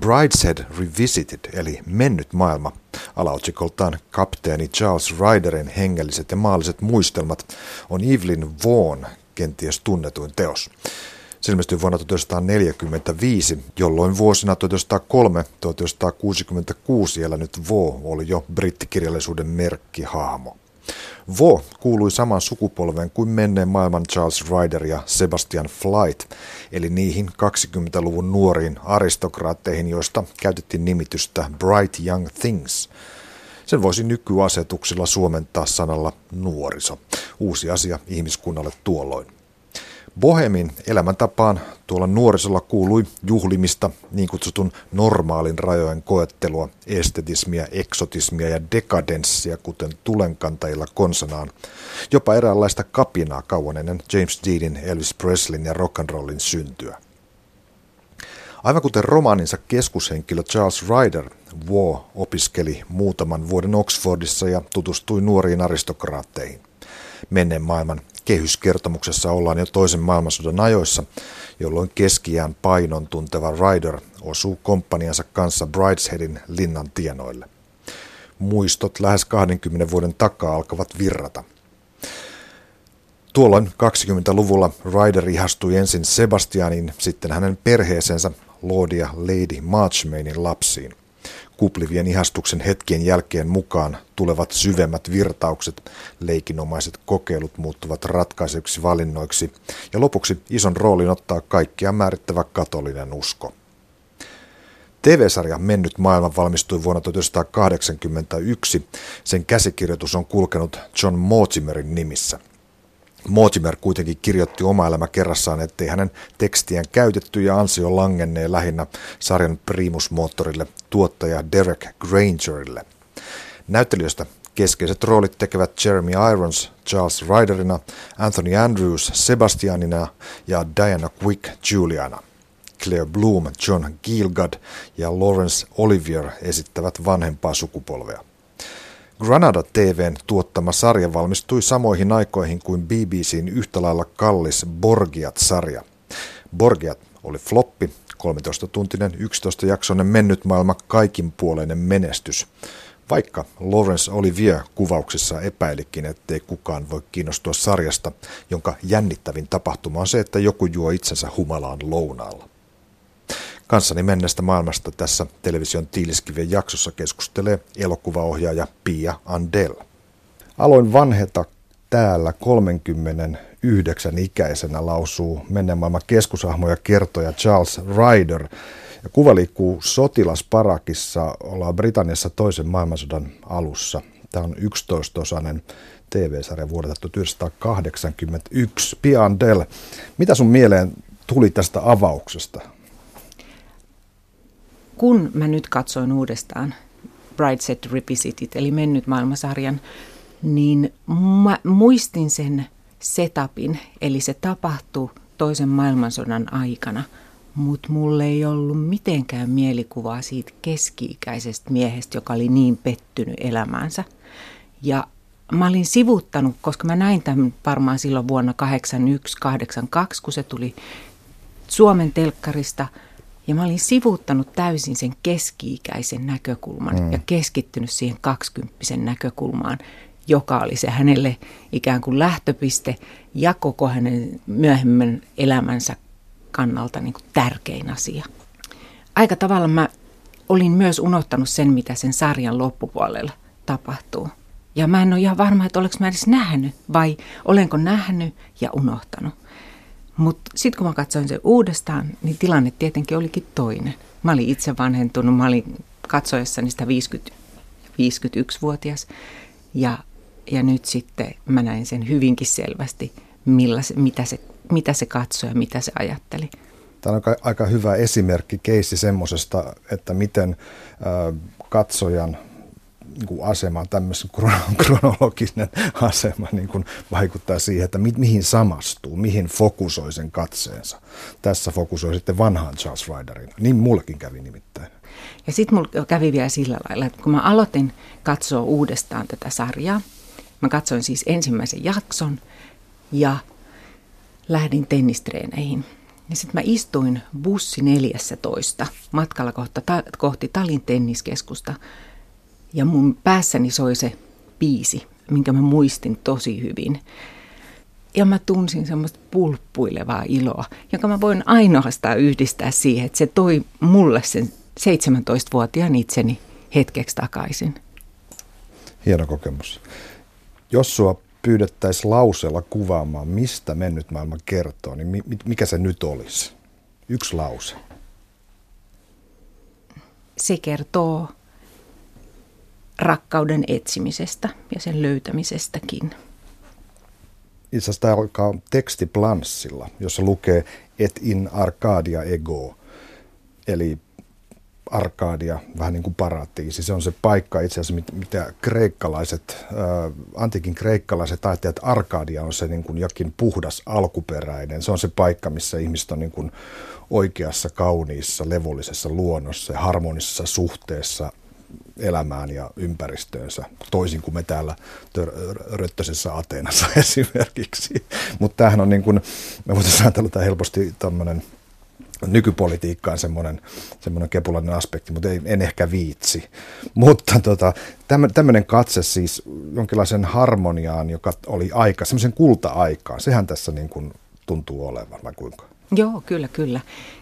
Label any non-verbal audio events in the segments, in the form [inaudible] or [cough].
Brideshead Revisited, eli Mennyt maailma, alaotsikoltaan kapteeni Charles Ryderin hengelliset ja maalliset muistelmat, on Evelyn Vaughan kenties tunnetuin teos. Se ilmestyi vuonna 1945, jolloin vuosina 1903-1966 elänyt Vo oli jo brittikirjallisuuden merkkihahmo. Vo kuului saman sukupolven kuin menneen maailman Charles Ryder ja Sebastian Flight, eli niihin 20-luvun nuoriin aristokraatteihin, joista käytettiin nimitystä Bright Young Things. Sen voisi nykyasetuksilla suomentaa sanalla nuoriso. Uusi asia ihmiskunnalle tuolloin. Bohemin elämäntapaan tuolla nuorisolla kuului juhlimista, niin kutsutun normaalin rajojen koettelua, estetismia, eksotismia ja dekadenssia, kuten tulenkantajilla konsanaan. Jopa eräänlaista kapinaa kauan ennen James Deanin, Elvis Preslin ja rock'n'rollin syntyä. Aivan kuten romaaninsa keskushenkilö Charles Ryder, War opiskeli muutaman vuoden Oxfordissa ja tutustui nuoriin aristokraatteihin. Menneen maailman Kehyskertomuksessa ollaan jo toisen maailmansodan ajoissa, jolloin keskiään painon tunteva Ryder osuu komppaniansa kanssa Bridesheadin linnan tienoille. Muistot lähes 20 vuoden takaa alkavat virrata. Tuolloin 20-luvulla Ryder ihastui ensin Sebastianin, sitten hänen perheeseensä Lord ja Lady Marchmainin lapsiin kuplivien ihastuksen hetkien jälkeen mukaan tulevat syvemmät virtaukset, leikinomaiset kokeilut muuttuvat ratkaiseviksi valinnoiksi ja lopuksi ison roolin ottaa kaikkia määrittävä katolinen usko. TV-sarja Mennyt maailma valmistui vuonna 1981. Sen käsikirjoitus on kulkenut John Mortimerin nimissä – Mortimer kuitenkin kirjoitti oma elämä kerrassaan, ettei hänen tekstiään käytetty ja ansio langennee lähinnä sarjan primusmoottorille tuottaja Derek Grangerille. Näyttelijöistä keskeiset roolit tekevät Jeremy Irons Charles Ryderina, Anthony Andrews Sebastianina ja Diana Quick Juliana. Claire Bloom, John Gielgud ja Lawrence Olivier esittävät vanhempaa sukupolvea. Granada TVn tuottama sarja valmistui samoihin aikoihin kuin BBCn yhtä lailla kallis Borgiat-sarja. Borgiat oli floppi, 13-tuntinen 11-jaksoinen mennyt maailma kaikinpuoleinen menestys. Vaikka Lawrence Olivier kuvauksissa epäilikin, ettei kukaan voi kiinnostua sarjasta, jonka jännittävin tapahtuma on se, että joku juo itsensä humalaan lounaalla. Kanssani menneestä maailmasta tässä television Tiiliskivien jaksossa keskustelee elokuvaohjaaja Pia Andel. Aloin vanheta täällä 39 ikäisenä lausuu menneen maailman keskusahmoja kertoja Charles Ryder. Ja kuva liikkuu sotilasparakissa, ollaan Britanniassa toisen maailmansodan alussa. Tämä on 11-osainen TV-sarja vuodelta 1981. Pia Andel, mitä sun mieleen tuli tästä avauksesta? Kun mä nyt katsoin uudestaan Set Revisited, eli mennyt maailmasarjan, niin mä muistin sen setupin, eli se tapahtui toisen maailmansodan aikana, mutta mulle ei ollut mitenkään mielikuvaa siitä keski-ikäisestä miehestä, joka oli niin pettynyt elämäänsä. Ja mä olin sivuttanut, koska mä näin tämän varmaan silloin vuonna 81-82, kun se tuli Suomen telkkarista – ja mä olin sivuuttanut täysin sen keski-ikäisen näkökulman mm. ja keskittynyt siihen kaksikymppisen näkökulmaan, joka oli se hänelle ikään kuin lähtöpiste ja koko hänen myöhemmän elämänsä kannalta niin kuin tärkein asia. Aika tavalla mä olin myös unohtanut sen, mitä sen sarjan loppupuolella tapahtuu. Ja mä en ole ihan varma, että olenko mä edes nähnyt vai olenko nähnyt ja unohtanut. Mutta sitten kun mä katsoin sen uudestaan, niin tilanne tietenkin olikin toinen. Mä olin itse vanhentunut, mä olin katsoessani sitä 50, 51-vuotias ja, ja nyt sitten mä näin sen hyvinkin selvästi, millä se, mitä, se, mitä se katsoi ja mitä se ajatteli. Tämä on aika hyvä esimerkki, keissi semmoisesta, että miten katsojan niin kuin asema, tämmöisen [laughs] kronologinen asema niin kuin vaikuttaa siihen, että mi, mihin samastuu, mihin fokusoi sen katseensa. Tässä fokusoi sitten vanhaan Charles Ryderin. Niin mullekin kävi nimittäin. Ja sitten mulla kävi vielä sillä lailla, että kun mä aloitin katsoa uudestaan tätä sarjaa, mä katsoin siis ensimmäisen jakson ja lähdin tennistreeneihin. niin sitten mä istuin bussi 14 matkalla kohta, ta, kohti Talin tenniskeskusta. Ja mun päässäni soi se biisi, minkä mä muistin tosi hyvin. Ja mä tunsin semmoista pulppuilevaa iloa, joka mä voin ainoastaan yhdistää siihen, että se toi mulle sen 17-vuotiaan itseni hetkeksi takaisin. Hieno kokemus. Jos sua pyydettäisiin lauseella kuvaamaan, mistä mennyt maailma kertoo, niin mikä se nyt olisi? Yksi lause. Se kertoo rakkauden etsimisestä ja sen löytämisestäkin. Itse asiassa tämä alkaa tekstiplanssilla, jossa lukee et in Arcadia ego, eli Arkadia, vähän niin kuin paratiisi. Se on se paikka itse asiassa, mitä kreikkalaiset, äh, antiikin kreikkalaiset että Arkadia on se niin kuin jokin puhdas alkuperäinen. Se on se paikka, missä ihmiset on niin kuin oikeassa, kauniissa, levollisessa luonnossa ja harmonisessa suhteessa elämään ja ympäristöönsä, toisin kuin me täällä tör- röttösessä Ateenassa [laughs] esimerkiksi. Mutta tämähän on niin kuin, me voitaisiin ajatella helposti tämmöinen – nykypolitiikkaan semmoinen, semmoinen kepulainen aspekti, mutta ei, en ehkä viitsi. Mutta tota, tämmöinen katse siis jonkinlaisen harmoniaan, joka oli aika, semmoisen kulta-aikaan, sehän tässä niin kuin tuntuu olevan, vai kuinka? Joo, kyllä, kyllä.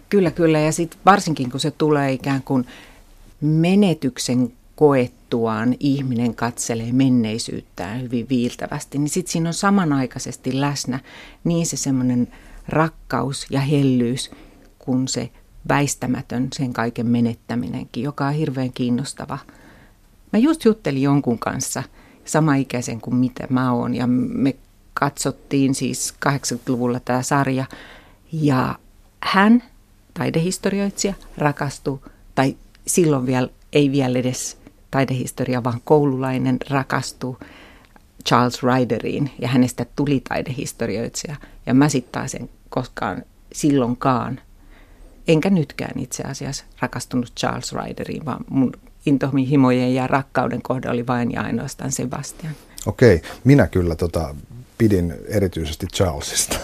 Kyllä, kyllä. Ja sitten varsinkin, kun se tulee ikään kuin menetyksen koettuaan ihminen katselee menneisyyttään hyvin viiltävästi, niin sitten siinä on samanaikaisesti läsnä niin se semmoinen rakkaus ja hellyys, kuin se väistämätön sen kaiken menettäminenkin, joka on hirveän kiinnostava. Mä just juttelin jonkun kanssa, samaikäisen kuin mitä mä oon, ja me katsottiin siis 80-luvulla tämä sarja, ja hän, taidehistorioitsija, rakastui, tai silloin vielä, ei vielä edes taidehistoria, vaan koululainen rakastui Charles Ryderiin, ja hänestä tuli taidehistorioitsija. Ja mä sitten taas en koskaan silloinkaan Enkä nytkään itse asiassa rakastunut Charles Ryderiin, vaan mun intohimojen ja rakkauden kohde oli vain ja ainoastaan Sebastian. Okei, minä kyllä tota, pidin erityisesti Charlesista.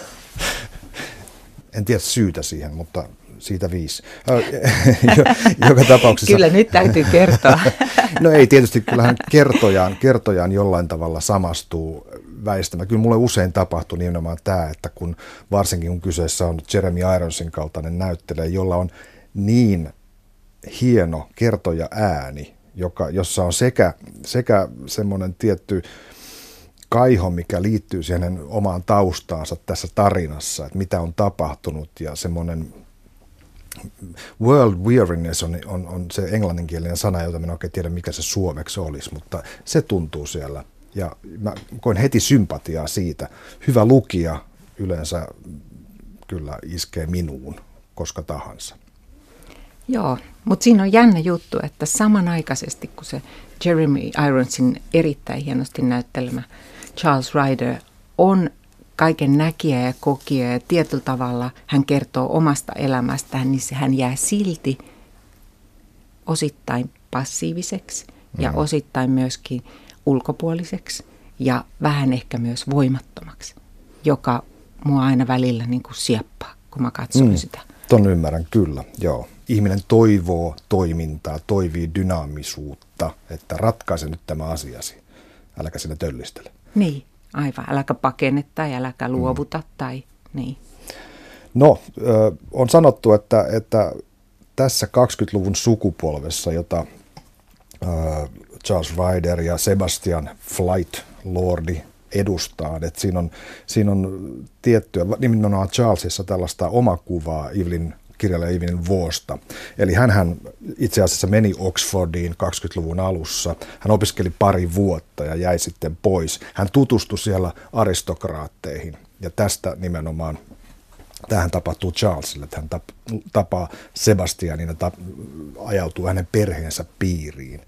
en tiedä syytä siihen, mutta siitä viisi. [laughs] Joka tapauksessa. Kyllä nyt täytyy kertoa. [laughs] no ei tietysti, kyllähän kertojaan, kertojaan jollain tavalla samastuu väistämä. Kyllä mulle usein tapahtuu nimenomaan tämä, että kun varsinkin kun kyseessä on Jeremy Ironsin kaltainen näyttelijä, jolla on niin hieno kertoja ääni, joka, jossa on sekä, sekä semmoinen tietty kaiho, mikä liittyy siihen omaan taustaansa tässä tarinassa, että mitä on tapahtunut ja semmoinen world weariness on, on, on se englanninkielinen sana, jota minä oikein tiedä, mikä se suomeksi olisi, mutta se tuntuu siellä – ja mä koin heti sympatiaa siitä. Hyvä lukija yleensä kyllä iskee minuun koska tahansa. Joo, mutta siinä on jännä juttu, että samanaikaisesti kun se Jeremy Ironsin erittäin hienosti näyttelemä Charles Ryder on kaiken näkijä ja kokija ja tietyllä tavalla hän kertoo omasta elämästään, niin hän jää silti osittain passiiviseksi ja mm. osittain myöskin ulkopuoliseksi ja vähän ehkä myös voimattomaksi, joka mua aina välillä niin kuin sieppaa, kun mä katson mm, sitä. Ton ymmärrän kyllä, joo. Ihminen toivoo toimintaa, toivii dynaamisuutta, että ratkaise nyt tämä asiasi. Äläkä sinä töllistele. Niin, aivan. Äläkä pakene tai äläkä luovuta mm. tai niin. No, on sanottu, että, että tässä 20-luvun sukupolvessa, jota Charles Ryder ja Sebastian Flight Lordi edustaa. Et siinä, on, siinä on tiettyä, nimenomaan Charlesissa tällaista omakuvaa Evelyn kirjailija Evelyn Vuosta. Eli hän itse asiassa meni Oxfordiin 20-luvun alussa. Hän opiskeli pari vuotta ja jäi sitten pois. Hän tutustui siellä aristokraatteihin ja tästä nimenomaan Tähän tapahtuu Charlesille, että hän tapaa Sebastianin ja ajautuu hänen perheensä piiriin.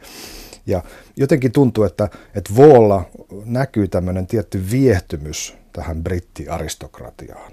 Ja jotenkin tuntuu, että, että Voolla näkyy tämmöinen tietty viehtymys tähän brittiaristokratiaan.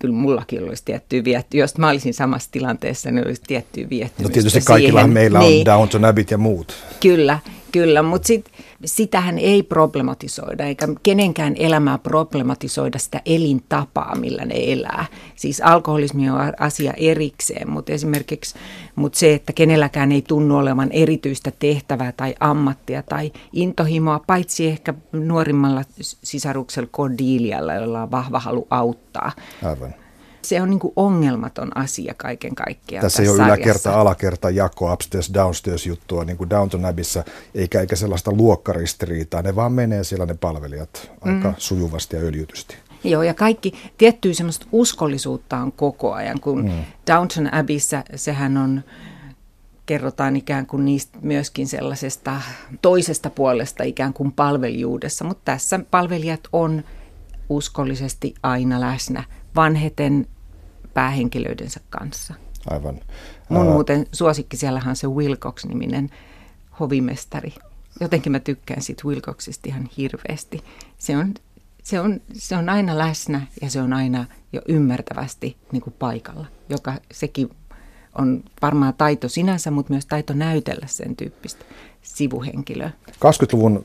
Kyllä mullakin olisi tietty viehty. Jos mä olisin samassa tilanteessa, niin olisi tietty viehtymys. No tietysti kaikilla meillä on niin. Downton Abbey ja muut. Kyllä, kyllä. Mutta sitten sitähän ei problematisoida, eikä kenenkään elämää problematisoida sitä elintapaa, millä ne elää. Siis alkoholismi on asia erikseen, mutta esimerkiksi mutta se, että kenelläkään ei tunnu olevan erityistä tehtävää tai ammattia tai intohimoa, paitsi ehkä nuorimmalla sisaruksella Cordelialla, jolla on vahva halu auttaa. Aivan. Se on niin kuin ongelmaton asia kaiken kaikkiaan. Tässä, tässä ei ole yläkerta, alakerta jako, upstairs, downstairs juttua niin kuin Downton Abbeyssä, eikä, eikä sellaista luokkaristiriitaa. Ne vaan menee siellä ne palvelijat aika mm. sujuvasti ja öljytysti. Joo, ja kaikki tiettyä semmoista uskollisuutta on koko ajan, kun mm. Downton Abbeyssä sehän on, kerrotaan ikään kuin niistä myöskin sellaisesta toisesta puolesta ikään kuin palvelijuudessa, mutta tässä palvelijat on uskollisesti aina läsnä vanheten päähenkilöidensä kanssa. Aivan. Mun Ää... muuten suosikki siellähän on se Wilcox-niminen hovimestari. Jotenkin mä tykkään siitä Wilcoxista ihan hirveästi. Se on, se, on, se on aina läsnä ja se on aina jo ymmärtävästi niin kuin paikalla, joka sekin on varmaan taito sinänsä, mutta myös taito näytellä sen tyyppistä sivuhenkilöä. 20-luvun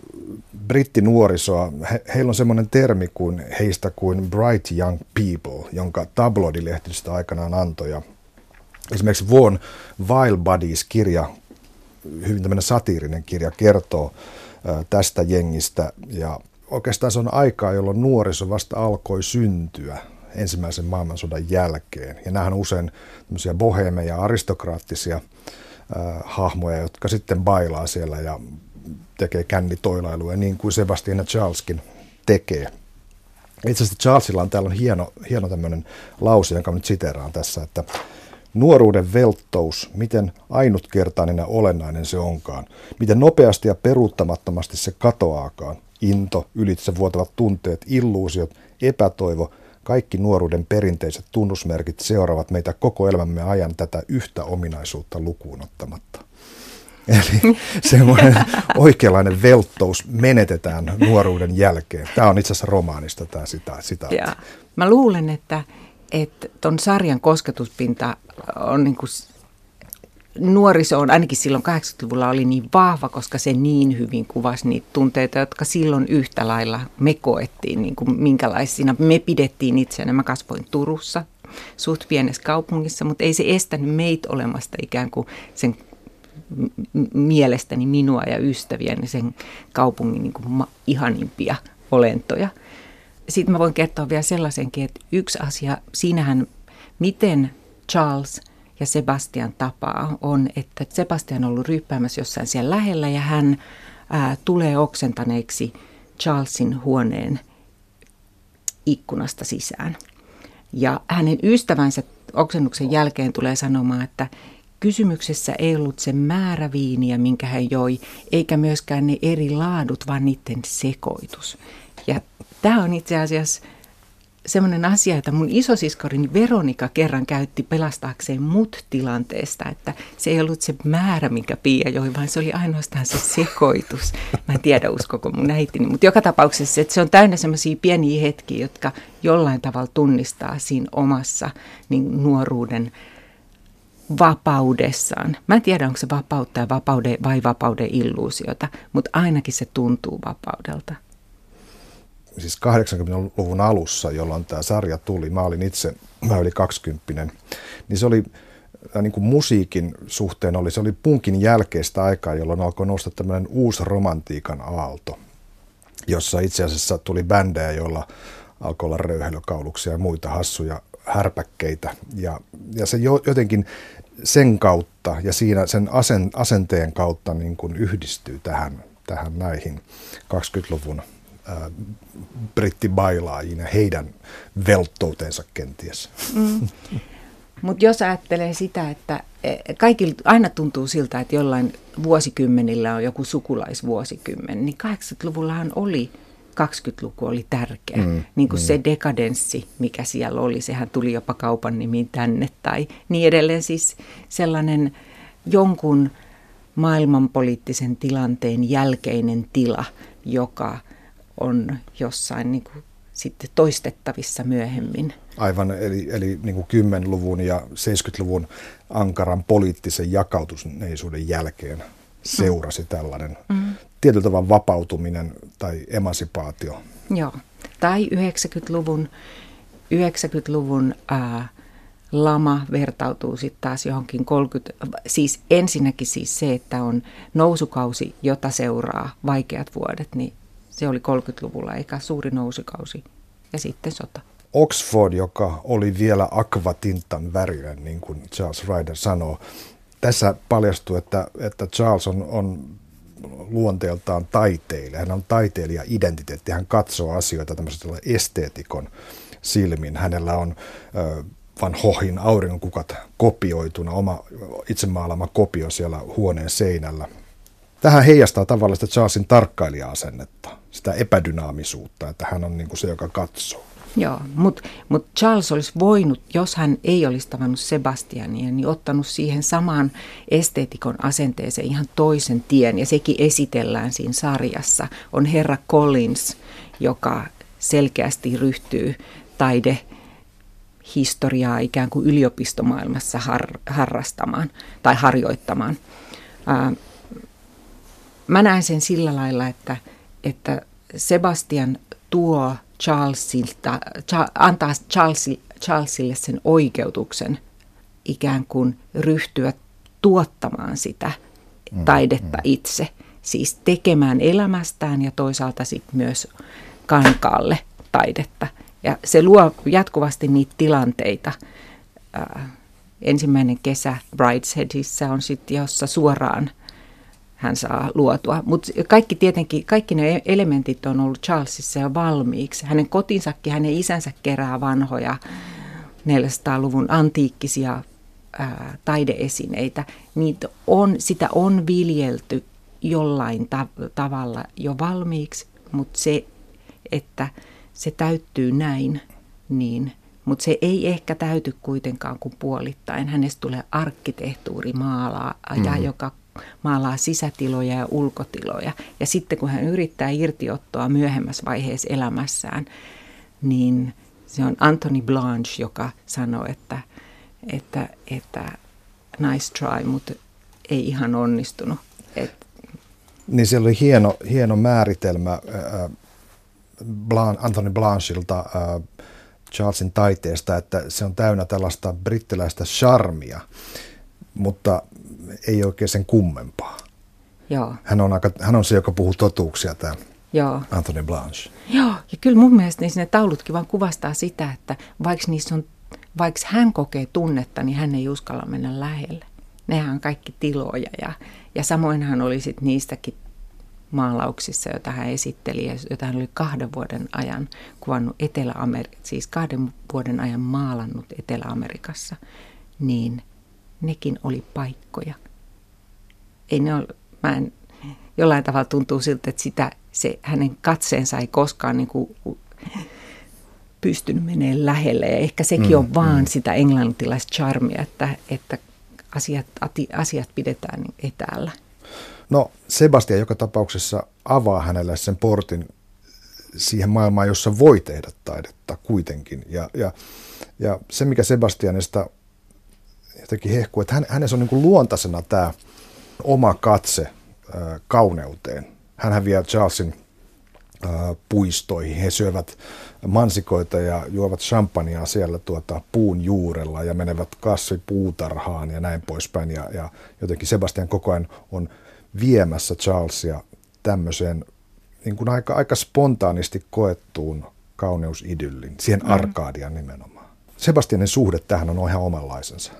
brittinuorisoa, he, heillä on semmoinen termi kuin heistä kuin bright young people, jonka tabloidilehti sitä aikanaan antoi. Ja esimerkiksi Vaughan Vile Buddies-kirja, hyvin tämmöinen satiirinen kirja, kertoo tästä jengistä. Ja oikeastaan se on aikaa, jolloin nuoriso vasta alkoi syntyä ensimmäisen maailmansodan jälkeen. Ja nämähän on usein tämmöisiä bohemeja, aristokraattisia äh, hahmoja, jotka sitten bailaa siellä ja tekee kännitoilailuja, niin kuin Sebastian ja Charleskin tekee. Itse asiassa Charlesilla on täällä on hieno, hieno tämmöinen lause, jonka nyt siteraan tässä, että Nuoruuden velttous, miten ainutkertainen ja olennainen se onkaan, miten nopeasti ja peruuttamattomasti se katoaakaan, into, ylitse vuotavat tunteet, illuusiot, epätoivo, kaikki nuoruuden perinteiset tunnusmerkit seuraavat meitä koko elämämme ajan tätä yhtä ominaisuutta lukuun ottamatta. [laughs] Eli semmoinen [laughs] oikeanlainen velttous menetetään nuoruuden jälkeen. Tämä on itse asiassa romaanista tämä sitaatti. Ja, mä luulen, että tuon sarjan kosketuspinta on niin kuin nuoriso on, ainakin silloin 80-luvulla oli niin vahva, koska se niin hyvin kuvasi niitä tunteita, jotka silloin yhtä lailla me koettiin, niin kuin minkälaisina me pidettiin itseämme. Mä kasvoin Turussa, suht pienessä kaupungissa, mutta ei se estänyt meitä olemasta ikään kuin sen mielestäni minua ja ystäviäni sen kaupungin niin kuin ihanimpia olentoja. Sitten mä voin kertoa vielä sellaisenkin, että yksi asia, siinähän miten Charles – ja Sebastian tapaa on, että Sebastian on ollut ryyppäämässä jossain siellä lähellä ja hän ää, tulee oksentaneeksi Charlesin huoneen ikkunasta sisään. Ja hänen ystävänsä oksennuksen jälkeen tulee sanomaan, että kysymyksessä ei ollut se määrä viiniä, minkä hän joi, eikä myöskään ne eri laadut, vaan niiden sekoitus. Ja tämä on itse asiassa semmoinen asia, että mun isosiskorini Veronika kerran käytti pelastaakseen mut tilanteesta, että se ei ollut se määrä, minkä Pia joi, vaan se oli ainoastaan se sekoitus. Mä en tiedä, uskoko mun äitini, mutta joka tapauksessa että se on täynnä semmoisia pieniä hetkiä, jotka jollain tavalla tunnistaa siinä omassa niin nuoruuden vapaudessaan. Mä en tiedä, onko se vapautta ja vapaude, vai vapauden illuusiota, mutta ainakin se tuntuu vapaudelta siis 80-luvun alussa, jolloin tämä sarja tuli, mä olin itse, mä olin 20 niin se oli äh, niin kuin musiikin suhteen oli, se oli punkin jälkeistä aikaa, jolloin alkoi nousta tämmöinen uusi romantiikan aalto, jossa itse asiassa tuli bändejä, joilla alkoi olla röyhelökauluksia ja muita hassuja härpäkkeitä. Ja, ja se jotenkin sen kautta ja siinä sen asenteen kautta niin kuin yhdistyy tähän, tähän näihin 20-luvun äh, brittibailaajiin ja heidän velttoutensa kenties. Mm. Mutta jos ajattelee sitä, että e, kaikilla aina tuntuu siltä, että jollain vuosikymmenillä on joku sukulaisvuosikymmen, niin 80-luvullahan oli 20-luku oli tärkeä. Mm, niin kuin mm. se dekadenssi, mikä siellä oli, sehän tuli jopa kaupan nimiin tänne tai niin edelleen. Siis sellainen jonkun maailmanpoliittisen tilanteen jälkeinen tila, joka on jossain niin kuin sitten toistettavissa myöhemmin. Aivan, eli, eli niin kuin 10-luvun ja 70-luvun ankaran poliittisen jakautuneisuuden jälkeen seurasi tällainen mm. tietyllä tavalla vapautuminen tai emansipaatio. Joo, tai 90-luvun, 90-luvun ää, lama vertautuu sitten taas johonkin 30, siis ensinnäkin siis se, että on nousukausi, jota seuraa vaikeat vuodet, niin se oli 30-luvulla eikä suuri nousukausi ja sitten sota. Oxford, joka oli vielä akvatintan värinen, niin kuin Charles Ryder sanoo, tässä paljastuu, että, että Charles on, on luonteeltaan taiteilija. Hän on taiteilija-identiteetti. Hän katsoo asioita tämmöisellä esteetikon silmin. Hänellä on ö, Van Hohin auringonkukat kopioituna, oma itse maalama kopio siellä huoneen seinällä. Tähän heijastaa tavallaan sitä Charlesin tarkkailija-asennetta, sitä epädynaamisuutta, että hän on niin kuin se, joka katsoo. Joo, mutta mut Charles olisi voinut, jos hän ei olisi tavannut Sebastiania, niin ottanut siihen samaan esteetikon asenteeseen ihan toisen tien. Ja sekin esitellään siinä sarjassa. On herra Collins, joka selkeästi ryhtyy taide historiaa ikään kuin yliopistomaailmassa har, harrastamaan tai harjoittamaan. Ää, mä näen sen sillä lailla, että, että Sebastian tuo Charlesilta, antaa Charlesille sen oikeutuksen ikään kuin ryhtyä tuottamaan sitä mm, taidetta mm. itse. Siis tekemään elämästään ja toisaalta sitten myös kankaalle taidetta. Ja se luo jatkuvasti niitä tilanteita. ensimmäinen kesä Bridesheadissa on sitten, jossa suoraan – hän saa luotua. Mutta kaikki tietenkin, kaikki ne elementit on ollut Charlesissa jo valmiiksi. Hänen kotinsakin, hänen isänsä kerää vanhoja 400-luvun antiikkisia ää, taideesineitä. Niitä on, sitä on viljelty jollain tav- tavalla jo valmiiksi, mutta se, että se täyttyy näin, niin – mutta se ei ehkä täyty kuitenkaan kuin puolittain. Hänestä tulee arkkitehtuurimaalaa, mm. joka maalaa sisätiloja ja ulkotiloja. Ja sitten kun hän yrittää irtiottoa myöhemmässä vaiheessa elämässään, niin se on Anthony Blanche, joka sanoo, että, että, että nice try, mutta ei ihan onnistunut. Et... Niin siellä oli hieno, hieno määritelmä äh, Blan, Anthony Blanchilta äh, Charlesin taiteesta, että se on täynnä tällaista brittiläistä charmia, mutta ei oikein sen kummempaa. Joo. Hän on, aika, hän on se, joka puhuu totuuksia, tämä Joo. Anthony Blanche. Joo, ja kyllä mun mielestä niin ne taulutkin vaan kuvastaa sitä, että vaikka, niissä on, vaikka hän kokee tunnetta, niin hän ei uskalla mennä lähelle. Nehän on kaikki tiloja ja, ja samoin hän oli sit niistäkin maalauksissa, joita hän esitteli ja joita hän oli kahden vuoden ajan kuvannut Etelä-Amerikassa, siis kahden vuoden ajan maalannut Etelä-Amerikassa, niin – nekin oli paikkoja. Ei ne ole, mä en, jollain tavalla tuntuu siltä, että sitä, se, hänen katseensa ei koskaan niin kuin, pystynyt menemään lähelle. Ja ehkä sekin mm, on vaan mm. sitä englantilaista charmia, että, että asiat, asiat pidetään etäällä. No Sebastian joka tapauksessa avaa hänelle sen portin siihen maailmaan, jossa voi tehdä taidetta kuitenkin. Ja, ja, ja se, mikä Sebastianista jotenkin hehkuu, että hän, hänessä on niin kuin luontaisena tämä oma katse äh, kauneuteen. Hän vie Charlesin äh, puistoihin. He syövät mansikoita ja juovat champagnea siellä tuota puun juurella ja menevät kasvipuutarhaan ja näin poispäin. Ja, ja jotenkin Sebastian koko ajan on viemässä Charlesia tämmöiseen niin kuin aika, aika spontaanisti koettuun kauneusidyllin, siihen mm. arkaadian nimenomaan. Sebastianin suhde tähän on ihan omanlaisensa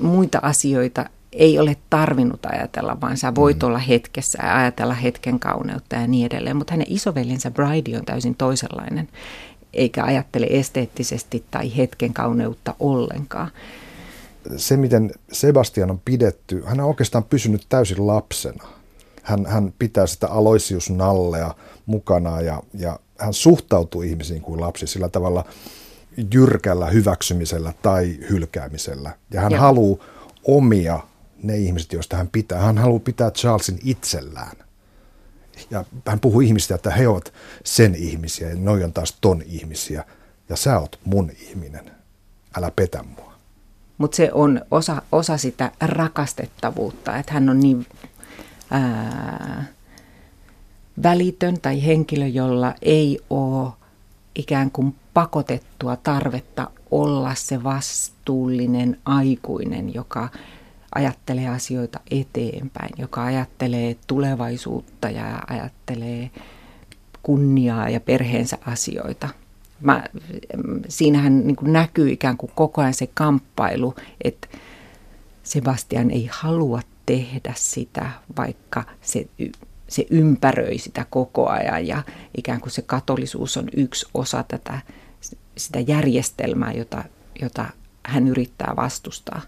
muita asioita ei ole tarvinnut ajatella, vaan sä voit mm. olla hetkessä ja ajatella hetken kauneutta ja niin edelleen. Mutta hänen isoveljensä Bride on täysin toisenlainen, eikä ajattele esteettisesti tai hetken kauneutta ollenkaan. Se, miten Sebastian on pidetty, hän on oikeastaan pysynyt täysin lapsena. Hän, hän pitää sitä aloisiusnallea mukana ja, ja hän suhtautuu ihmisiin kuin lapsi sillä tavalla – jyrkällä hyväksymisellä tai hylkäämisellä. Ja hän haluaa omia ne ihmiset, joista hän pitää. Hän haluaa pitää Charlesin itsellään. Ja hän puhuu ihmistä, että he ovat sen ihmisiä ja noi on taas ton ihmisiä. Ja sä oot mun ihminen. Älä petä mua. Mutta se on osa, osa sitä rakastettavuutta, että hän on niin ää, välitön tai henkilö, jolla ei ole ikään kuin pakotettua tarvetta olla se vastuullinen aikuinen, joka ajattelee asioita eteenpäin, joka ajattelee tulevaisuutta ja ajattelee kunniaa ja perheensä asioita. Mä, siinähän niin kuin näkyy ikään kuin koko ajan se kamppailu, että Sebastian ei halua tehdä sitä, vaikka se, se ympäröi sitä koko ajan ja ikään kuin se katolisuus on yksi osa tätä sitä järjestelmää, jota, jota hän yrittää vastustaa.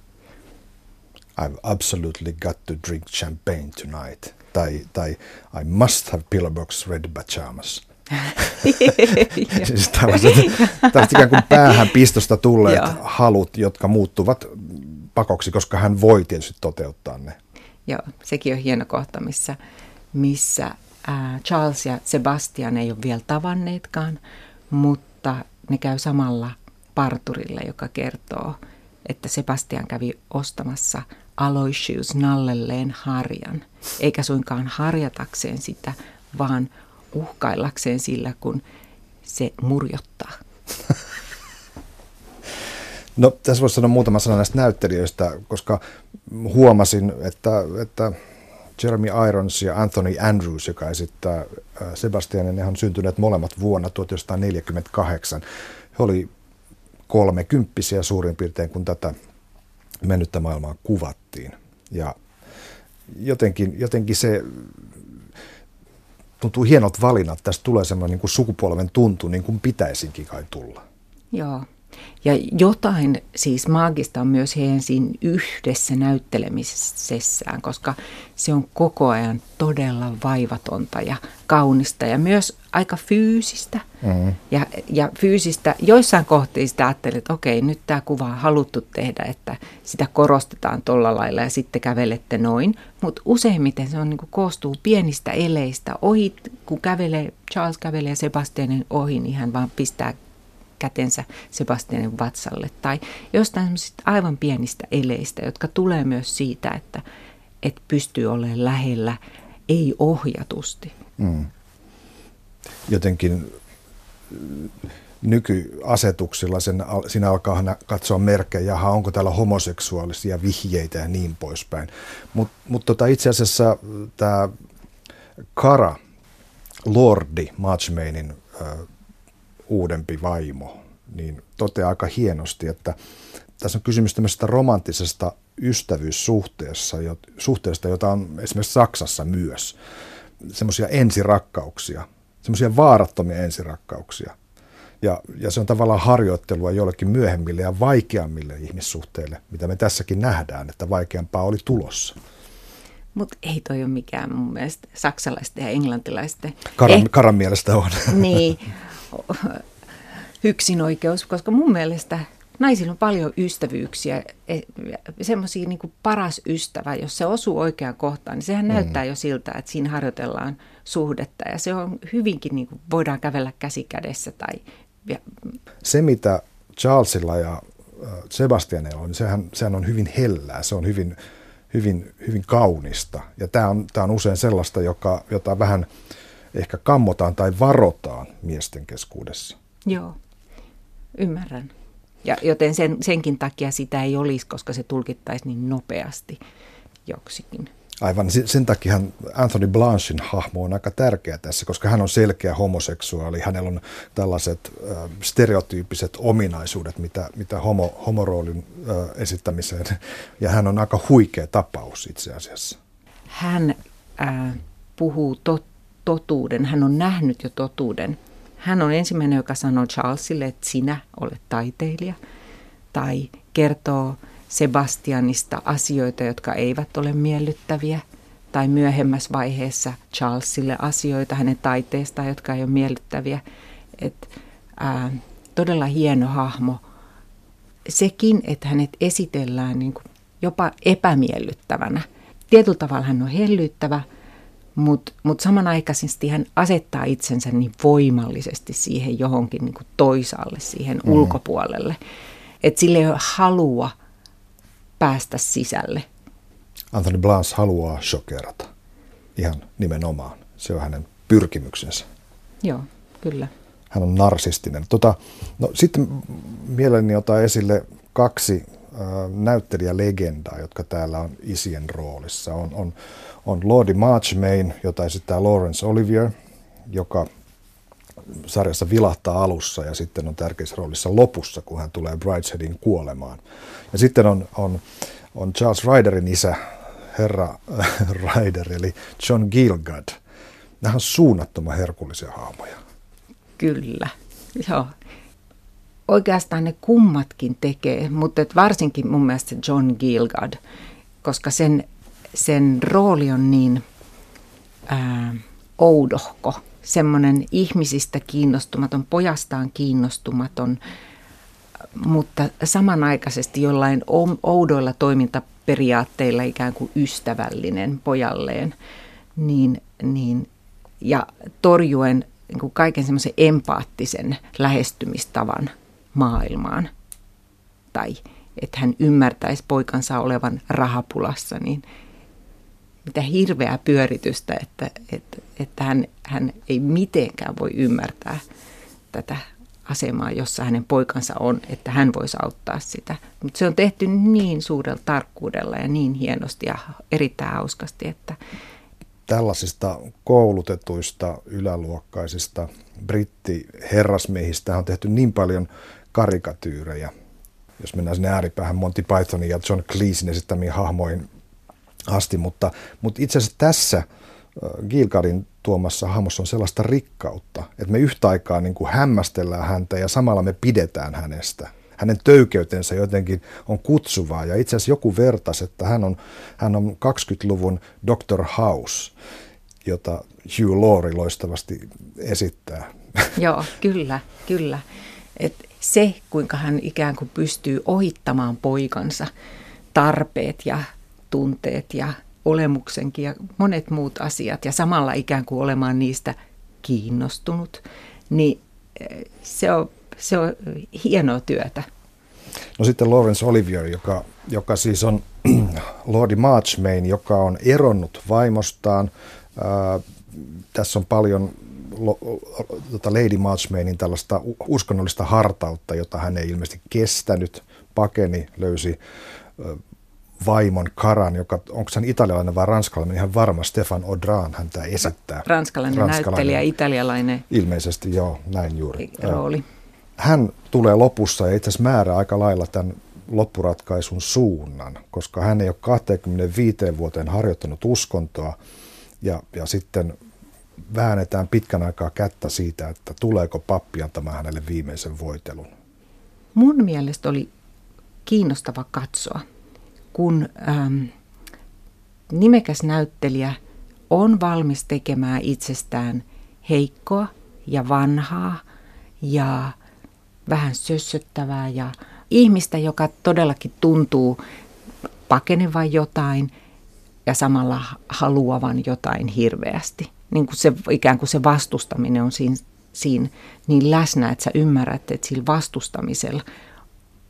I've absolutely got to drink champagne tonight. Tai, tai I must have pillowbox red pajamas. siis [laughs] [laughs] tällaiset, tällaiset ikään kuin päähän pistosta tulleet halut, jotka muuttuvat pakoksi, koska hän voi tietysti toteuttaa ne. Joo, sekin on hieno kohta, missä, missä ää, Charles ja Sebastian ei ole vielä tavanneetkaan, mutta ne käy samalla parturilla, joka kertoo, että Sebastian kävi ostamassa Aloysius nallelleen harjan, eikä suinkaan harjatakseen sitä, vaan uhkaillakseen sillä, kun se murjottaa. [laughs] No tässä voisi sanoa muutama sana näistä näyttelijöistä, koska huomasin, että, että Jeremy Irons ja Anthony Andrews, joka esittää äh, Sebastianin, on syntyneet molemmat vuonna 1948. He oli kolmekymppisiä suurin piirtein, kun tätä mennyttä maailmaa kuvattiin. Ja jotenkin, jotenkin se tuntuu hienot valinnat. Tästä tulee semmoinen niin kuin sukupolven tuntu, niin kuin pitäisinkin kai tulla. Joo. Ja jotain siis maagista on myös heidän siinä yhdessä näyttelemisessään, koska se on koko ajan todella vaivatonta ja kaunista ja myös aika fyysistä. Mm-hmm. Ja, ja fyysistä, joissain kohteissa ajattelet, että okei, nyt tämä kuva on haluttu tehdä, että sitä korostetaan tuolla lailla ja sitten kävelette noin. Mutta useimmiten se on, niin kuin, koostuu pienistä eleistä. Ohi, kun kävelee, Charles kävelee Sebastianin ohi, niin hän vaan pistää kätensä Sebastianin vatsalle tai jostain aivan pienistä eleistä, jotka tulee myös siitä, että, että pystyy olemaan lähellä, ei ohjatusti. Mm. Jotenkin nykyasetuksilla sen, siinä alkaa katsoa merkkejä, jaha, onko täällä homoseksuaalisia vihjeitä ja niin poispäin. Mutta mut tota, itse asiassa tämä Kara, Lordi Matchmainin uudempi vaimo, niin toteaa aika hienosti, että tässä on kysymys tämmöisestä romanttisesta ystävyyssuhteesta, suhteesta, jota on esimerkiksi Saksassa myös. Semmoisia ensirakkauksia, semmoisia vaarattomia ensirakkauksia. Ja, ja se on tavallaan harjoittelua jollekin myöhemmille ja vaikeammille ihmissuhteille, mitä me tässäkin nähdään, että vaikeampaa oli tulossa. Mutta ei toi ole mikään mun mielestä saksalaisten ja englantilaisten. Karan, eh, karan mielestä on. Niin, [laughs] [laughs] yksinoikeus, koska mun mielestä naisilla on paljon ystävyyksiä, e, semmoisia niin paras ystävä, jos se osuu oikeaan kohtaan, niin sehän mm. näyttää jo siltä, että siinä harjoitellaan suhdetta ja se on hyvinkin, niin kuin, voidaan kävellä käsi kädessä. Tai, ja... Se, mitä Charlesilla ja Sebastianilla on, niin sehän, sehän on hyvin hellää, se on hyvin, hyvin, hyvin kaunista ja tämä on, tämä on usein sellaista, joka, jota vähän ehkä kammotaan tai varotaan miesten keskuudessa. Joo, ymmärrän. Ja joten sen, senkin takia sitä ei olisi, koska se tulkittaisi niin nopeasti joksikin. Aivan, sen takia Anthony Blanchin hahmo on aika tärkeä tässä, koska hän on selkeä homoseksuaali. Hänellä on tällaiset äh, stereotyyppiset ominaisuudet, mitä, mitä homo, homoroolin äh, esittämiseen. Ja hän on aika huikea tapaus itse asiassa. Hän äh, puhuu totta totuuden, hän on nähnyt jo totuuden. Hän on ensimmäinen, joka sanoo Charlesille, että sinä olet taiteilija, tai kertoo Sebastianista asioita, jotka eivät ole miellyttäviä, tai myöhemmässä vaiheessa Charlesille asioita hänen taiteestaan, jotka ei ole miellyttäviä. Et, ää, todella hieno hahmo. Sekin, että hänet esitellään niin kuin jopa epämiellyttävänä. Tietyllä tavalla hän on hellyttävä – mutta mut samanaikaisesti hän asettaa itsensä niin voimallisesti siihen johonkin niin kuin toisaalle, siihen mm. ulkopuolelle. Että sille ei ole halua päästä sisälle. Anthony Blanche haluaa shokerata. ihan nimenomaan. Se on hänen pyrkimyksensä. Joo, kyllä. Hän on narsistinen. Tota, no, sitten mielelläni ottaa esille kaksi äh, näyttelijälegendaa, jotka täällä on isien roolissa. On, on, on Lordi Marchmain, jota esittää Lawrence Olivier, joka sarjassa vilahtaa alussa ja sitten on tärkeässä roolissa lopussa, kun hän tulee Bridesheadin kuolemaan. Ja sitten on, on, on Charles Ryderin isä, herra äh, [laughs] Ryder, eli John Gilgad. Nämä on suunnattoman herkullisia haamoja. Kyllä, joo. Oikeastaan ne kummatkin tekee, mutta varsinkin mun mielestä John Gilgad, koska sen, sen rooli on niin ää, oudohko semmoinen ihmisistä kiinnostumaton, pojastaan kiinnostumaton, mutta samanaikaisesti jollain oudoilla toimintaperiaatteilla ikään kuin ystävällinen pojalleen, niin, niin, ja torjuen niin kuin kaiken semmoisen empaattisen lähestymistavan maailmaan. Tai että hän ymmärtäisi poikansa olevan rahapulassa, niin mitä hirveää pyöritystä, että, että, että hän, hän ei mitenkään voi ymmärtää tätä asemaa, jossa hänen poikansa on, että hän voisi auttaa sitä. Mutta se on tehty niin suurella tarkkuudella ja niin hienosti ja erittäin hauskasti, että... Tällaisista koulutetuista yläluokkaisista brittiherrasmiehistä on tehty niin paljon karikatyyrejä. Jos mennään sinne ääripäähän Monty Pythonin ja John Cleesin esittämiin hahmoihin asti, mutta, mutta itse asiassa tässä Gilgadin tuomassa hahmossa on sellaista rikkautta, että me yhtä aikaa niin kuin hämmästellään häntä ja samalla me pidetään hänestä. Hänen töykeytensä jotenkin on kutsuvaa ja itse asiassa joku vertasi, että hän on, hän on 20-luvun Dr. House, jota Hugh Laurie loistavasti esittää. [laughs] Joo, kyllä, kyllä. Et se, kuinka hän ikään kuin pystyy ohittamaan poikansa tarpeet ja tunteet ja olemuksenkin ja monet muut asiat ja samalla ikään kuin olemaan niistä kiinnostunut, niin eh, se on, se on hienoa työtä. No sitten Lawrence Olivier, joka, joka siis on [clears throat] Lordi Marchmain, joka on eronnut vaimostaan. Ää, tässä on paljon tota Lady Marchmainin tällaista uskonnollista hartautta, jota hän ei ilmeisesti kestänyt, pakeni, löysi vaimon Karan, joka onko hän italialainen vai ranskalainen, ihan varma Stefan Odran häntä esittää. Ranskalainen, ranskalainen näyttelijä, italialainen. Ilmeisesti joo, näin juuri. Rooli. Hän tulee lopussa ja itse asiassa määrää aika lailla tämän loppuratkaisun suunnan, koska hän ei ole 25 vuoteen harjoittanut uskontoa ja, ja sitten väännetään pitkän aikaa kättä siitä, että tuleeko pappi antamaan hänelle viimeisen voitelun. Mun mielestä oli kiinnostava katsoa kun ähm, nimekäs näyttelijä on valmis tekemään itsestään heikkoa ja vanhaa ja vähän sössöttävää ja ihmistä, joka todellakin tuntuu pakenevan jotain ja samalla haluavan jotain hirveästi. Niin kuin se, ikään kuin se vastustaminen on siinä, siinä niin läsnä, että sä ymmärrät, että sillä vastustamisella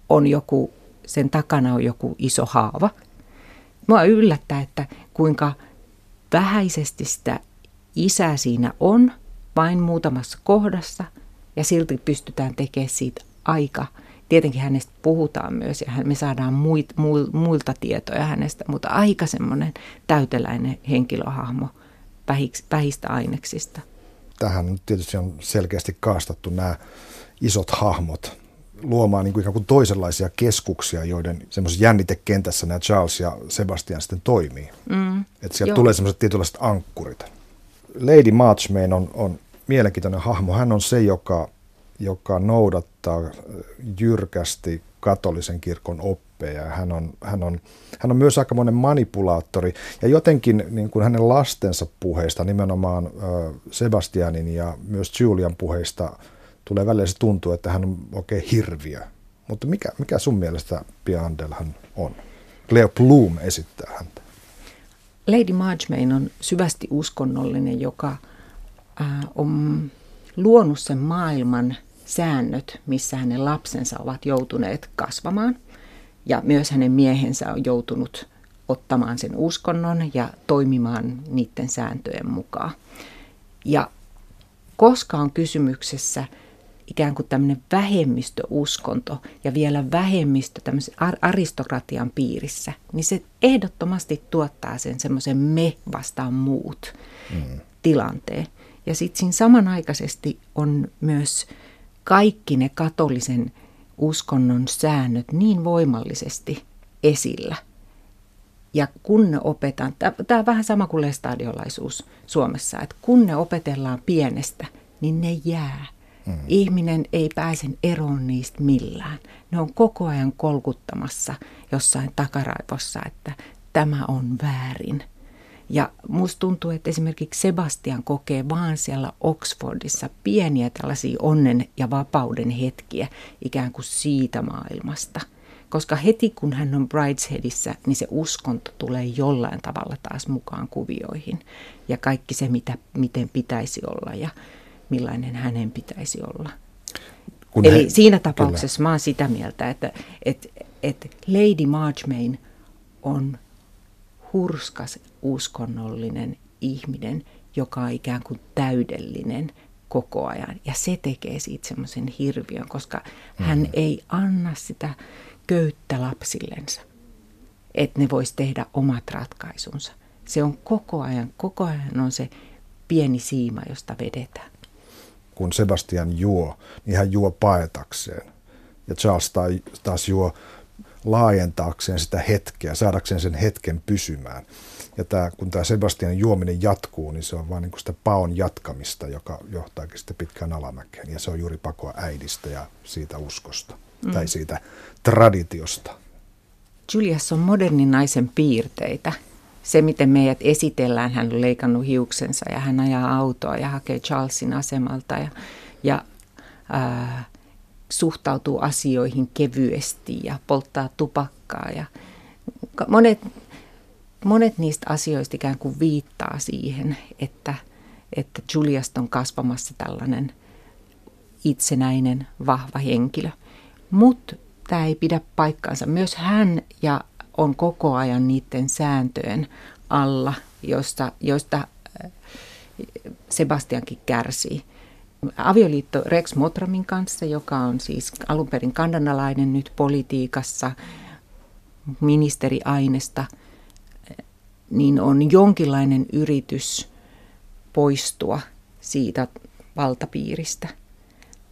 on joku sen takana on joku iso haava. Mua yllättää, että kuinka vähäisesti sitä isää siinä on, vain muutamassa kohdassa, ja silti pystytään tekemään siitä aika. Tietenkin hänestä puhutaan myös, ja me saadaan muit, muilta tietoja hänestä, mutta aika semmoinen täyteläinen henkilöhahmo vähistä aineksista. Tähän tietysti on selkeästi kaastattu nämä isot hahmot luomaan niin kuin ikään kuin toisenlaisia keskuksia, joiden semmoisessa jännitekentässä nämä Charles ja Sebastian sitten toimii. Mm. Että sieltä Joo. tulee semmoiset tietynlaiset ankkurit. Lady Marchmain on, on mielenkiintoinen hahmo. Hän on se, joka, joka noudattaa jyrkästi katolisen kirkon oppeja. Hän on, hän on, hän on myös aikamoinen manipulaattori. Ja jotenkin niin kuin hänen lastensa puheista, nimenomaan Sebastianin ja myös Julian puheista – tulee välillä se tuntuu, että hän on oikein hirviö. Mutta mikä, mikä sun mielestä Piandel hän on? Cleo Bloom esittää häntä. Lady Marchmain on syvästi uskonnollinen, joka ää, on luonut sen maailman säännöt, missä hänen lapsensa ovat joutuneet kasvamaan. Ja myös hänen miehensä on joutunut ottamaan sen uskonnon ja toimimaan niiden sääntöjen mukaan. Ja koska on kysymyksessä ikään kuin tämmöinen vähemmistöuskonto ja vielä vähemmistö tämmöisen aristokratian piirissä, niin se ehdottomasti tuottaa sen semmoisen me vastaan muut mm. tilanteen. Ja sitten siinä samanaikaisesti on myös kaikki ne katolisen uskonnon säännöt niin voimallisesti esillä. Ja kun ne opetaan, tämä on vähän sama kuin lestadiolaisuus Suomessa, että kun ne opetellaan pienestä, niin ne jää. Ihminen ei pääse eroon niistä millään. Ne on koko ajan kolkuttamassa jossain takaraivossa, että tämä on väärin – ja musta tuntuu, että esimerkiksi Sebastian kokee vaan siellä Oxfordissa pieniä tällaisia onnen ja vapauden hetkiä ikään kuin siitä maailmasta. Koska heti kun hän on Bridesheadissä, niin se uskonto tulee jollain tavalla taas mukaan kuvioihin. Ja kaikki se, mitä, miten pitäisi olla ja millainen hänen pitäisi olla. Kun Eli he, siinä tapauksessa kyllä. mä oon sitä mieltä, että, että, että Lady Marchmain on hurskas uskonnollinen ihminen, joka on ikään kuin täydellinen koko ajan. Ja se tekee siitä semmoisen hirviön, koska mm. hän ei anna sitä köyttä lapsillensa, että ne vois tehdä omat ratkaisunsa. Se on koko ajan, koko ajan on se pieni siima, josta vedetään. Kun Sebastian juo, niin hän juo paetakseen. Ja Charles taas juo laajentaakseen sitä hetkeä, saadakseen sen hetken pysymään. Ja tämä, kun tämä Sebastian juominen jatkuu, niin se on vain niin sitä paon jatkamista, joka johtaakin sitten pitkään alamäkeen. Ja se on juuri pakoa äidistä ja siitä uskosta mm. tai siitä traditiosta. Julius on modernin naisen piirteitä. Se, miten meidät esitellään, hän on leikannut hiuksensa ja hän ajaa autoa ja hakee Charlesin asemalta ja, ja ää, suhtautuu asioihin kevyesti ja polttaa tupakkaa. Ja monet, monet niistä asioista ikään kuin viittaa siihen, että, että Juliasta on kasvamassa tällainen itsenäinen, vahva henkilö. Mutta tämä ei pidä paikkaansa. Myös hän ja on koko ajan niiden sääntöjen alla, joista, joista Sebastiankin kärsii avioliitto Rex Motramin kanssa, joka on siis alun perin kandanalainen nyt politiikassa, ministeriainesta, niin on jonkinlainen yritys poistua siitä valtapiiristä.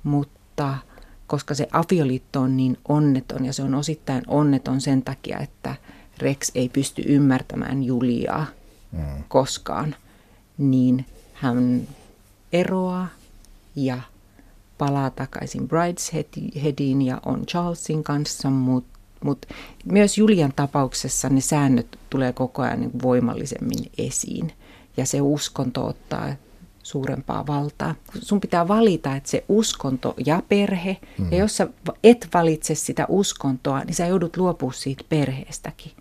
Mutta koska se avioliitto on niin onneton ja se on osittain onneton sen takia, että Rex ei pysty ymmärtämään Juliaa mm. koskaan, niin hän eroaa ja palaa takaisin Bridesheadiin ja on Charlesin kanssa, mutta mut myös Julian tapauksessa ne säännöt tulee koko ajan niin voimallisemmin esiin ja se uskonto ottaa suurempaa valtaa. Sun pitää valita, että se uskonto ja perhe, mm. ja jos sä et valitse sitä uskontoa, niin sä joudut luopua siitä perheestäkin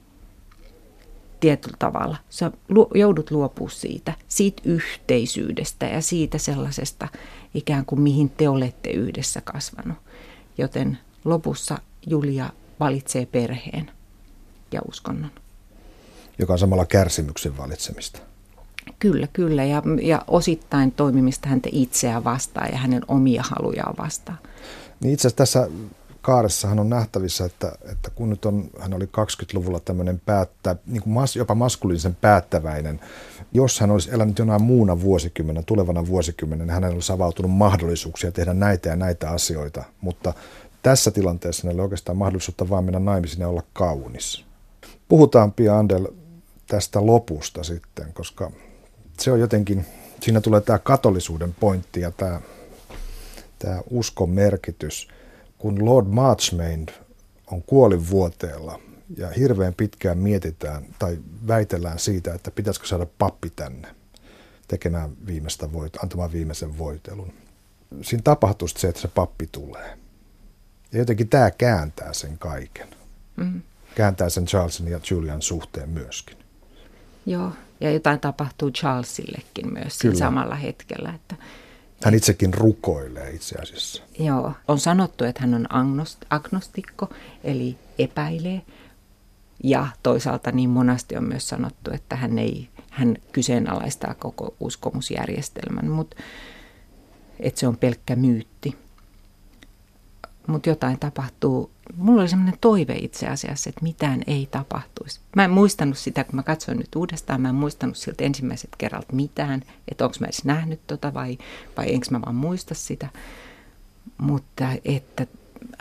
tietyllä tavalla. Sä joudut luopua siitä, siitä yhteisyydestä ja siitä sellaisesta ikään kuin mihin te olette yhdessä kasvanut. Joten lopussa Julia valitsee perheen ja uskonnon. Joka on samalla kärsimyksen valitsemista. Kyllä, kyllä. Ja, ja osittain toimimista häntä itseään vastaan ja hänen omia halujaan vastaan. Niin itse asiassa tässä kaaressahan on nähtävissä, että, että kun nyt on, hän oli 20-luvulla tämmöinen päättä, niin kuin mas, jopa maskuliinisen päättäväinen, jos hän olisi elänyt jonain muuna vuosikymmenen, tulevana vuosikymmenen, niin hänellä olisi avautunut mahdollisuuksia tehdä näitä ja näitä asioita, mutta tässä tilanteessa hänellä oli oikeastaan mahdollisuutta vaan mennä naimisiin ja olla kaunis. Puhutaan pian Andel tästä lopusta sitten, koska se on jotenkin, siinä tulee tämä katolisuuden pointti ja tämä, tämä uskon merkitys – kun Lord Marchmain on kuolinvuoteella ja hirveän pitkään mietitään tai väitellään siitä, että pitäisikö saada pappi tänne tekemään viimeistä voit, antamaan viimeisen voitelun. Siinä tapahtuu se, että se pappi tulee. Ja jotenkin tämä kääntää sen kaiken. Mm. Kääntää sen Charlesin ja Julian suhteen myöskin. Joo, ja jotain tapahtuu Charlesillekin myös siinä samalla hetkellä. Että hän itsekin rukoilee itse asiassa. Joo, on sanottu, että hän on agnostikko, eli epäilee. Ja toisaalta niin monasti on myös sanottu, että hän, ei, hän kyseenalaistaa koko uskomusjärjestelmän, mutta että se on pelkkä myytti. Mutta jotain tapahtuu. Mulla oli sellainen toive itse asiassa, että mitään ei tapahtuisi. Mä en muistanut sitä, kun mä katsoin nyt uudestaan, mä en muistanut siltä ensimmäiset kerrat mitään, että onko mä edes nähnyt tota vai, vai enkö mä vaan muista sitä. Mutta että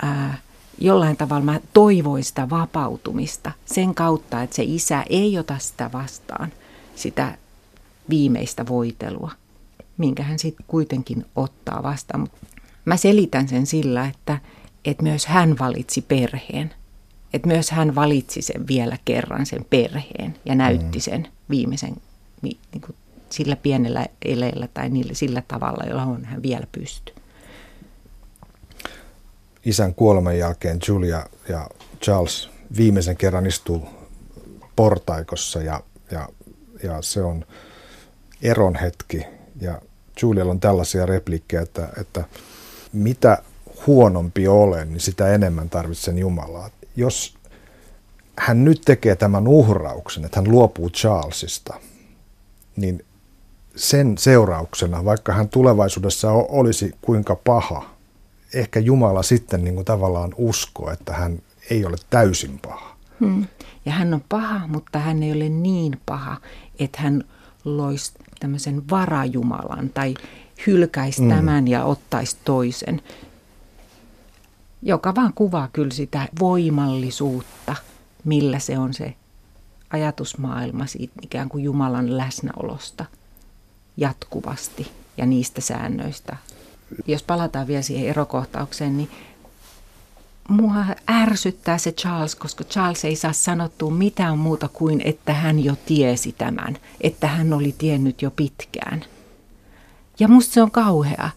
ää, jollain tavalla mä toivoin sitä vapautumista sen kautta, että se isä ei ota sitä vastaan, sitä viimeistä voitelua, minkä hän sitten kuitenkin ottaa vastaan. Mä selitän sen sillä, että, että myös hän valitsi perheen. Että myös hän valitsi sen vielä kerran sen perheen ja näytti mm. sen viimeisen niin kuin sillä pienellä eleellä tai niillä, sillä tavalla, jolla on hän vielä pysty isän kuoleman jälkeen Julia ja Charles viimeisen kerran istuu portaikossa ja, ja, ja se on eron hetki. Ja Julialla on tällaisia repliikkejä, että, että mitä huonompi olen, niin sitä enemmän tarvitsen Jumalaa. Jos hän nyt tekee tämän uhrauksen, että hän luopuu Charlesista, niin sen seurauksena, vaikka hän tulevaisuudessa olisi kuinka paha, ehkä Jumala sitten niin kuin tavallaan uskoo, että hän ei ole täysin paha. Hmm. Ja hän on paha, mutta hän ei ole niin paha, että hän loisi tämmöisen varajumalan tai hylkäisi hmm. tämän ja ottaisi toisen, joka vaan kuvaa kyllä sitä voimallisuutta, millä se on se ajatusmaailma siitä ikään kuin Jumalan läsnäolosta jatkuvasti ja niistä säännöistä, jos palataan vielä siihen erokohtaukseen, niin mua ärsyttää se Charles, koska Charles ei saa sanottua mitään muuta kuin, että hän jo tiesi tämän, että hän oli tiennyt jo pitkään. Ja musta se on kauhea.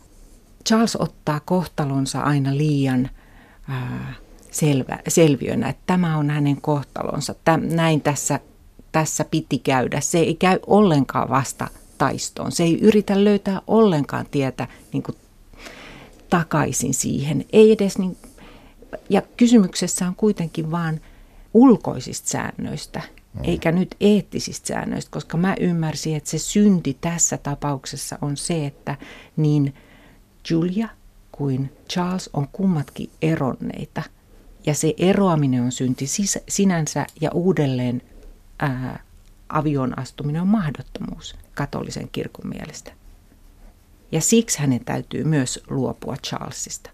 Charles ottaa kohtalonsa aina liian selvä, selviönä, että tämä on hänen kohtalonsa, Täm, näin tässä, tässä piti käydä. Se ei käy ollenkaan vasta taistoon. Se ei yritä löytää ollenkaan tietä niin kuin takaisin siihen. Ei edes niin, ja kysymyksessä on kuitenkin vain ulkoisista säännöistä, mm. eikä nyt eettisistä säännöistä, koska mä ymmärsin, että se synti tässä tapauksessa on se, että niin Julia kuin Charles on kummatkin eronneita. Ja se eroaminen on synti sinänsä ja uudelleen ää, avion astuminen on mahdottomuus katolisen kirkon mielestä. Ja siksi hänen täytyy myös luopua Charlesista.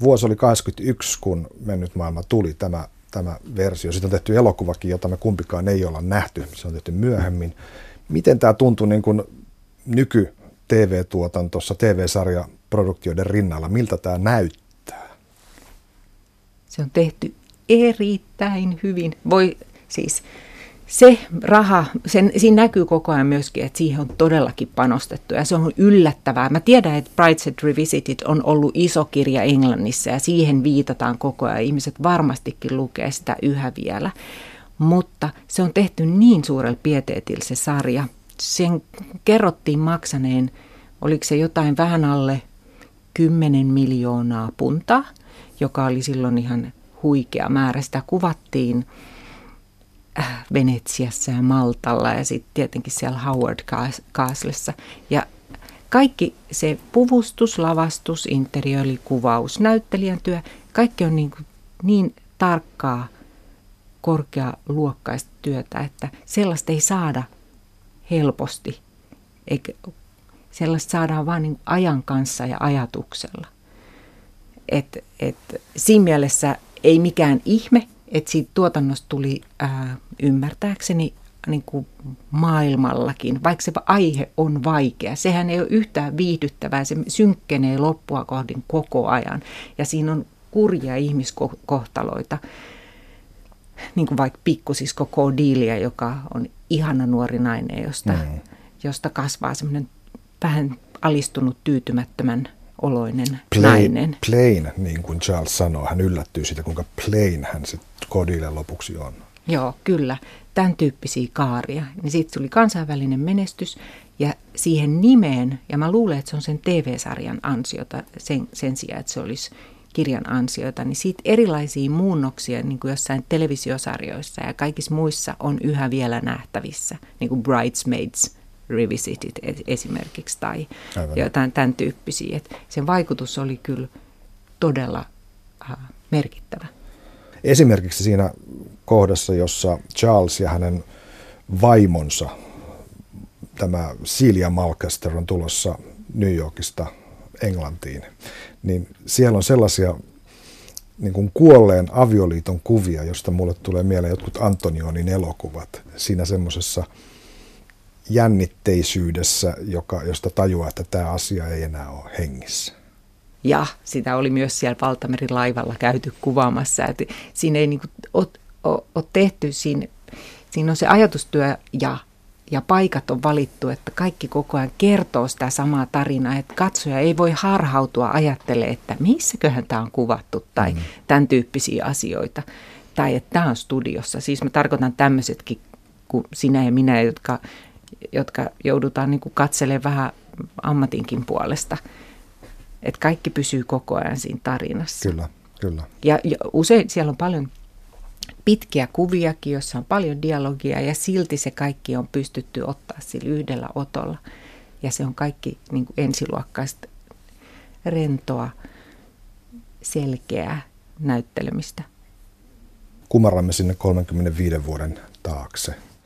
Vuosi oli 81, kun Mennyt maailma tuli tämä, tämä versio. Sitten on tehty elokuvakin, jota me kumpikaan ei olla nähty. Se on tehty myöhemmin. Miten tämä tuntui niin kuin nyky TV-tuotantossa, TV-sarja produktioiden rinnalla? Miltä tämä näyttää? Se on tehty erittäin hyvin. Voi siis se raha, sen, siinä näkyy koko ajan myöskin, että siihen on todellakin panostettu ja se on yllättävää. Mä tiedän, että Brideshead Revisited on ollut iso kirja Englannissa ja siihen viitataan koko ajan. Ihmiset varmastikin lukee sitä yhä vielä, mutta se on tehty niin suurella pieteetillä se sarja. Sen kerrottiin maksaneen, oliko se jotain vähän alle 10 miljoonaa puntaa, joka oli silloin ihan huikea määrä. Sitä kuvattiin Äh, Venetsiassa ja Maltalla ja sitten tietenkin siellä Howard Castlessa. Ja kaikki se puvustus, lavastus, interiöörikuvaus, näyttelijän työ, kaikki on niin, niin tarkkaa, korkealuokkaista työtä, että sellaista ei saada helposti. Eikä, sellaista saadaan vain niin ajan kanssa ja ajatuksella. Et, et, siinä mielessä ei mikään ihme, että siitä tuotannosta tuli ää, ymmärtääkseni niin kuin maailmallakin, vaikka se aihe on vaikea. Sehän ei ole yhtään viihdyttävää, se synkkenee loppua kohdin koko ajan. Ja siinä on kurja ihmiskohtaloita, niin kuin vaikka pikkusisko Cordelia, joka on ihana nuori nainen, josta, mm. josta kasvaa semmoinen vähän alistunut tyytymättömän oloinen plain, nainen. Plain, niin kuin Charles sanoo, hän yllättyy siitä, kuinka plain hän se Kodille lopuksi on. Joo, kyllä. Tämän tyyppisiä kaaria. Niin siitä tuli kansainvälinen menestys ja siihen nimeen, ja mä luulen, että se on sen TV-sarjan ansiota sen, sen sijaan, että se olisi kirjan ansioita, niin siitä erilaisia muunnoksia niin kuin jossain televisiosarjoissa ja kaikissa muissa on yhä vielä nähtävissä, niin kuin Bridesmaids Revisited esimerkiksi tai Aivan. jotain tämän tyyppisiä. Et sen vaikutus oli kyllä todella äh, merkittävä. Esimerkiksi siinä kohdassa, jossa Charles ja hänen vaimonsa, tämä Celia Malcaster on tulossa New Yorkista Englantiin, niin siellä on sellaisia niin kuin kuolleen avioliiton kuvia, josta mulle tulee mieleen jotkut Antonionin elokuvat siinä semmoisessa jännitteisyydessä, joka, josta tajuaa, että tämä asia ei enää ole hengissä. Ja sitä oli myös siellä Valtamerin laivalla käyty kuvaamassa. Että siinä ei niin kuin ole, ole, ole tehty, siinä, siinä on se ajatustyö ja ja paikat on valittu, että kaikki koko ajan kertoo sitä samaa tarinaa, että katsoja ei voi harhautua ajattele, että missäköhän tämä on kuvattu tai mm. tämän tyyppisiä asioita. Tai että tämä on studiossa. Siis mä tarkoitan tämmöisetkin kuin sinä ja minä, jotka, jotka joudutaan niin katselemaan vähän ammatinkin puolesta. Että kaikki pysyy koko ajan siinä tarinassa. Kyllä, kyllä. Ja, ja usein siellä on paljon pitkiä kuviakin, jossa on paljon dialogia ja silti se kaikki on pystytty ottaa sillä yhdellä otolla. Ja se on kaikki niin kuin ensiluokkaista rentoa, selkeää näyttelemistä. Kumarramme sinne 35 vuoden taakse.